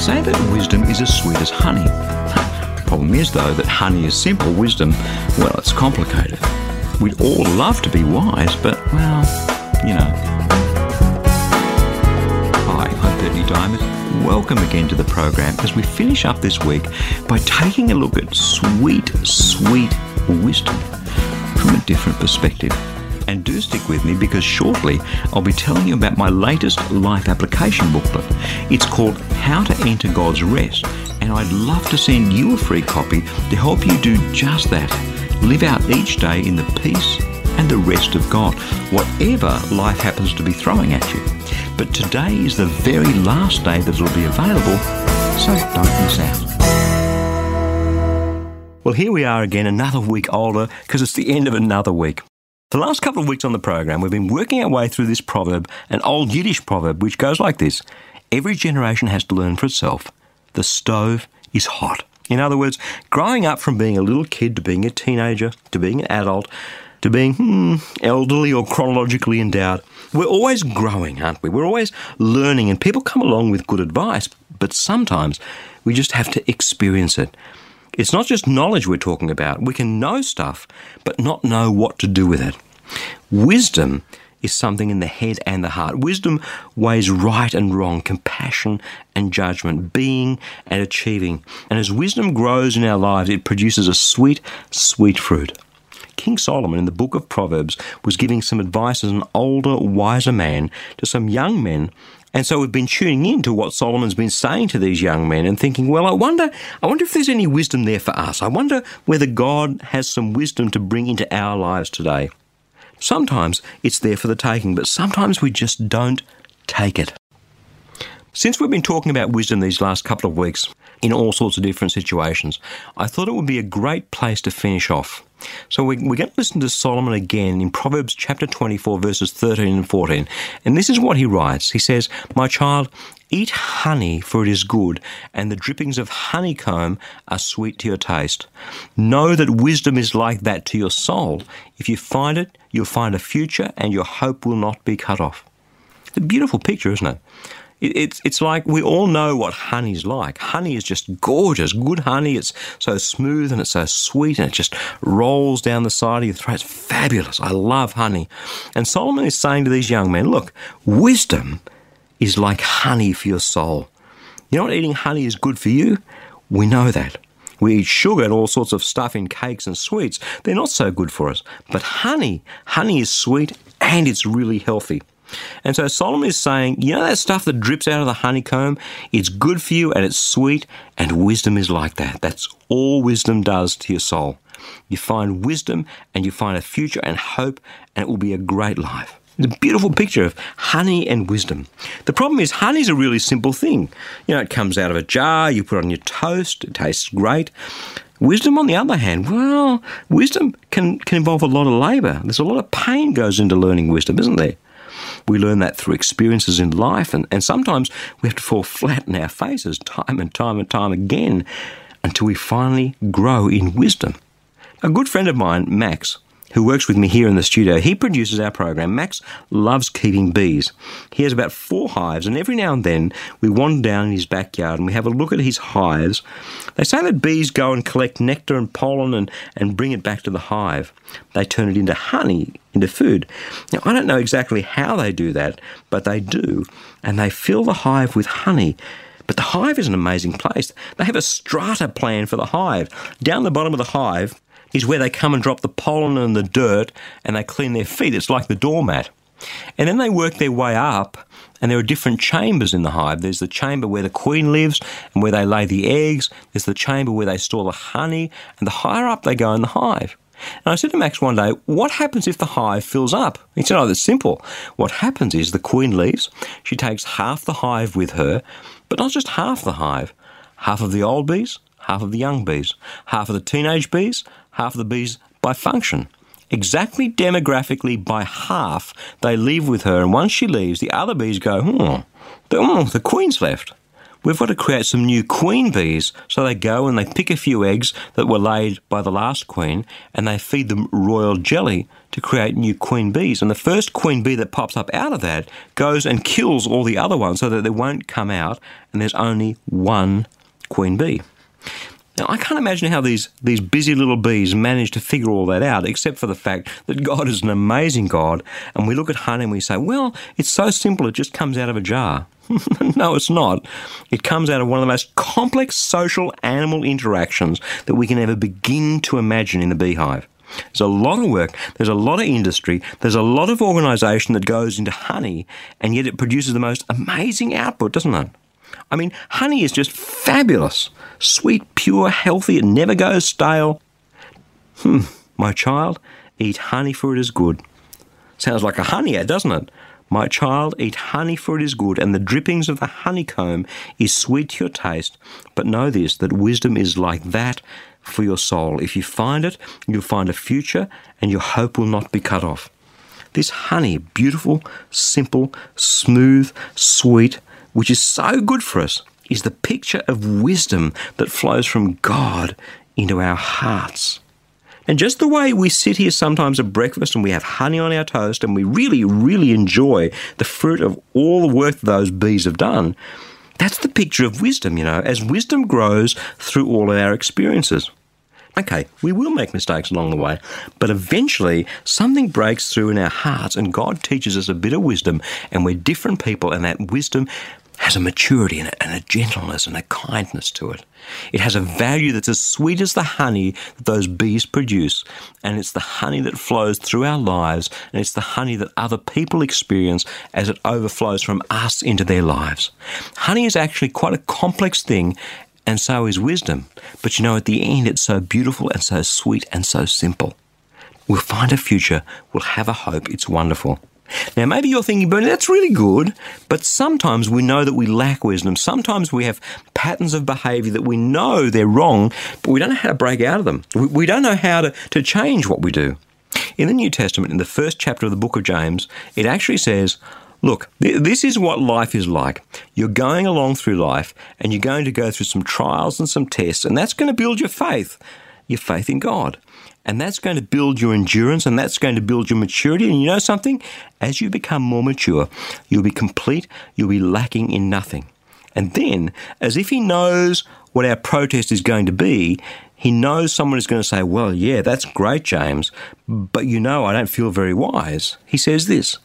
Say that wisdom is as sweet as honey. Problem is, though, that honey is simple, wisdom, well, it's complicated. We'd all love to be wise, but, well, you know. Hi, I'm Berni Dymet. Welcome again to the program as we finish up this week by taking a look at sweet, sweet wisdom from a different perspective. And do stick with me because shortly I'll be telling you about my latest life application booklet. It's called How to Enter God's Rest, and I'd love to send you a free copy to help you do just that. Live out each day in the peace and the rest of God, whatever life happens to be throwing at you. But today is the very last day that it'll be available, so don't miss out. Well, here we are again, another week older, because it's the end of another week. The last couple of weeks on the program, we've been working our way through this proverb, an old Yiddish proverb, which goes like this Every generation has to learn for itself. The stove is hot. In other words, growing up from being a little kid to being a teenager to being an adult to being hmm, elderly or chronologically endowed, we're always growing, aren't we? We're always learning, and people come along with good advice, but sometimes we just have to experience it. It's not just knowledge we're talking about. We can know stuff, but not know what to do with it. Wisdom is something in the head and the heart. Wisdom weighs right and wrong, compassion and judgment, being and achieving. And as wisdom grows in our lives, it produces a sweet, sweet fruit. King Solomon in the book of Proverbs was giving some advice as an older, wiser man to some young men and so we've been tuning in to what Solomon's been saying to these young men and thinking, well, I wonder, I wonder if there's any wisdom there for us. I wonder whether God has some wisdom to bring into our lives today. Sometimes it's there for the taking, but sometimes we just don't take it. Since we've been talking about wisdom these last couple of weeks in all sorts of different situations, I thought it would be a great place to finish off. So we're, going to listen to Solomon again in Proverbs chapter 24, verses 13 and 14. And this is what he writes He says, My child, eat honey, for it is good, and the drippings of honeycomb are sweet to your taste. Know that wisdom is like that to your soul. If you find it, you'll find a future, and your hope will not be cut off. It's a beautiful picture, isn't it? It's it's like we all know what honey's like. Honey is just gorgeous, good honey. It's so smooth and it's so sweet and it just rolls down the side of your throat. It's fabulous. I love honey. And Solomon is saying to these young men, look, wisdom is like honey for your soul. You know what eating honey is good for you? We know that. We eat sugar and all sorts of stuff in cakes and sweets. They're not so good for us. But honey, honey is sweet and it's really healthy. And so Solomon is saying, you know that stuff that drips out of the honeycomb? It's good for you and it's sweet, and wisdom is like that. That's all wisdom does to your soul. You find wisdom and you find a future and hope, and it will be a great life. It's a beautiful picture of honey and wisdom. The problem is, honey's a really simple thing. You know, it comes out of a jar, you put it on your toast, it tastes great. Wisdom, on the other hand, well, wisdom can, can involve a lot of labour. There's a lot of pain goes into learning wisdom, isn't there? We learn that through experiences in life, and, and sometimes we have to fall flat in our faces time and time and time again until we finally grow in wisdom. A good friend of mine, Max, who works with me here in the studio, he produces our program. Max loves keeping bees. He has about four hives, and every now and then we wander down in his backyard and we have a look at his hives. They say that bees go and collect nectar and pollen and, and bring it back to the hive. They turn it into honey, into food. Now, I don't know exactly how they do that, but they do, and they fill the hive with honey. But the hive is an amazing place. They have a strata plan for the hive. Down the bottom of the hive, is where they come and drop the pollen and the dirt and they clean their feet. It's like the doormat. And then they work their way up, and there are different chambers in the hive. There's the chamber where the queen lives and where they lay the eggs. There's the chamber where they store the honey, and the higher up they go in the hive. And I said to Max one day, What happens if the hive fills up? He said, Oh, that's simple. What happens is the queen leaves, she takes half the hive with her, but not just half the hive, half of the old bees, half of the young bees, half of the teenage bees, half of the bees by function. Exactly demographically by half, they leave with her, and once she leaves, the other bees go, Hmm, the, oh, the queen's left we've got to create some new queen bees. So they go and they pick a few eggs that were laid by the last queen and they feed them royal jelly to create new queen bees. And the first queen bee that pops up out of that goes and kills all the other ones so that they won't come out and there's only one queen bee. Now, I can't imagine how these, these busy little bees manage to figure all that out, except for the fact that God is an amazing God. And we look at honey and we say, well, it's so simple, it just comes out of a jar. no, it's not. It comes out of one of the most complex social animal interactions that we can ever begin to imagine in a beehive. There's a lot of work, there's a lot of industry, there's a lot of organisation that goes into honey, and yet it produces the most amazing output, doesn't it? I mean, honey is just fabulous. Sweet, pure, healthy, it never goes stale. Hmm, my child, eat honey for it is good. Sounds like a honey ad, doesn't it? My child, eat honey, for it is good, and the drippings of the honeycomb is sweet to your taste. But know this, that wisdom is like that for your soul. If you find it, you'll find a future, and your hope will not be cut off. This honey, beautiful, simple, smooth, sweet, which is so good for us, is the picture of wisdom that flows from God into our hearts. And just the way we sit here sometimes at breakfast and we have honey on our toast and we really, really enjoy the fruit of all the work those bees have done, that's the picture of wisdom, you know, as wisdom grows through all of our experiences. Okay, we will make mistakes along the way, but eventually something breaks through in our hearts and God teaches us a bit of wisdom and we're different people and that wisdom has a maturity in it and a gentleness and a kindness to it. It has a value that's as sweet as the honey that those bees produce, and it's the honey that flows through our lives, and it's the honey that other people experience as it overflows from us into their lives. Honey is actually quite a complex thing, and so is wisdom. But you know, at the end, it's so beautiful and so sweet and so simple. We'll find a future, we'll have a hope, it's wonderful. Now, maybe you're thinking, Berni, that's really good, but sometimes we know that we lack wisdom. Sometimes we have patterns of behavior that we know they're wrong, but we don't know how to break out of them. We don't know how to, to change what we do. In the New Testament, in the first chapter of the book of James, it actually says, Look, this is what life is like. You're going along through life and you're going to go through some trials and some tests, and that's going to build your faith, your faith in God. And that's going to build your endurance and that's going to build your maturity. And you know something? As you become more mature, you'll be complete, you'll be lacking in nothing. And then, as if he knows what our protest is going to be, he knows someone is going to say, Well, yeah, that's great, James, but you know, I don't feel very wise. He says this.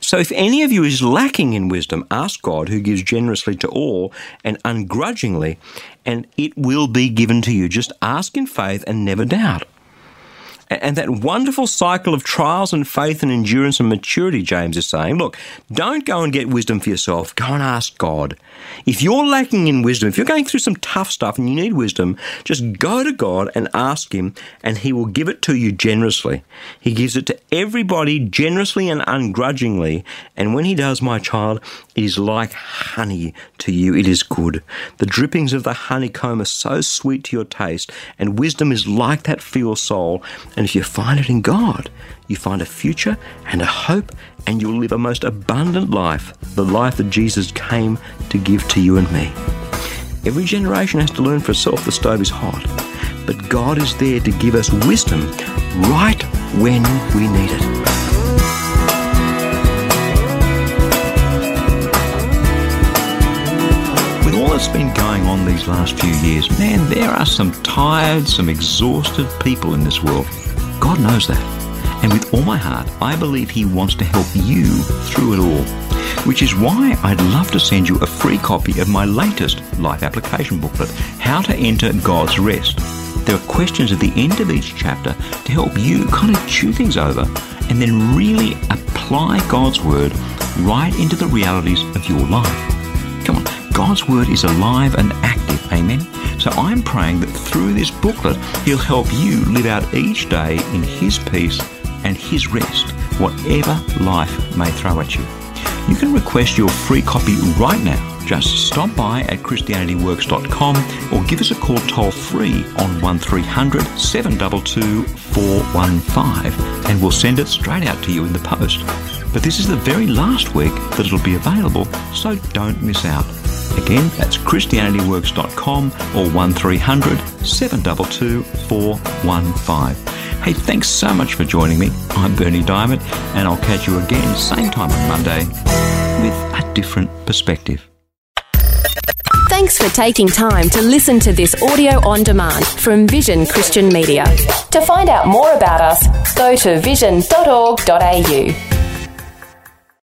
So, if any of you is lacking in wisdom, ask God, who gives generously to all and ungrudgingly, and it will be given to you. Just ask in faith and never doubt. And that wonderful cycle of trials and faith and endurance and maturity, James is saying, look, don't go and get wisdom for yourself. Go and ask God. If you're lacking in wisdom, if you're going through some tough stuff and you need wisdom, just go to God and ask Him, and He will give it to you generously. He gives it to everybody generously and ungrudgingly. And when He does, my child, it is like honey to you. It is good. The drippings of the honeycomb are so sweet to your taste, and wisdom is like that for your soul. If you find it in God, you find a future and a hope, and you'll live a most abundant life, the life that Jesus came to give to you and me. Every generation has to learn for itself the stove is hot, but God is there to give us wisdom right when we need it. With all that's been going on these last few years, man, there are some tired, some exhausted people in this world. God knows that. And with all my heart, I believe He wants to help you through it all. Which is why I'd love to send you a free copy of my latest life application booklet, How to Enter God's Rest. There are questions at the end of each chapter to help you kind of chew things over and then really apply God's Word right into the realities of your life. Come on, God's Word is alive and active, amen? So I'm praying that through this booklet, He'll help you live out each day in His peace and His rest, whatever life may throw at you. You can request your free copy right now. Just stop by at ChristianityWorks.com or give us a call toll free on 1300 722 415 and we'll send it straight out to you in the post. But this is the very last week that it'll be available, so don't miss out. Again, that's ChristianityWorks.com or 1300 722 415. Hey, thanks so much for joining me. I'm Berni Dymet, and I'll catch you again same time on Monday with a different perspective. Thanks for taking time to listen to this audio on demand from Vision Christian Media. To find out more about us, go to vision.org.au.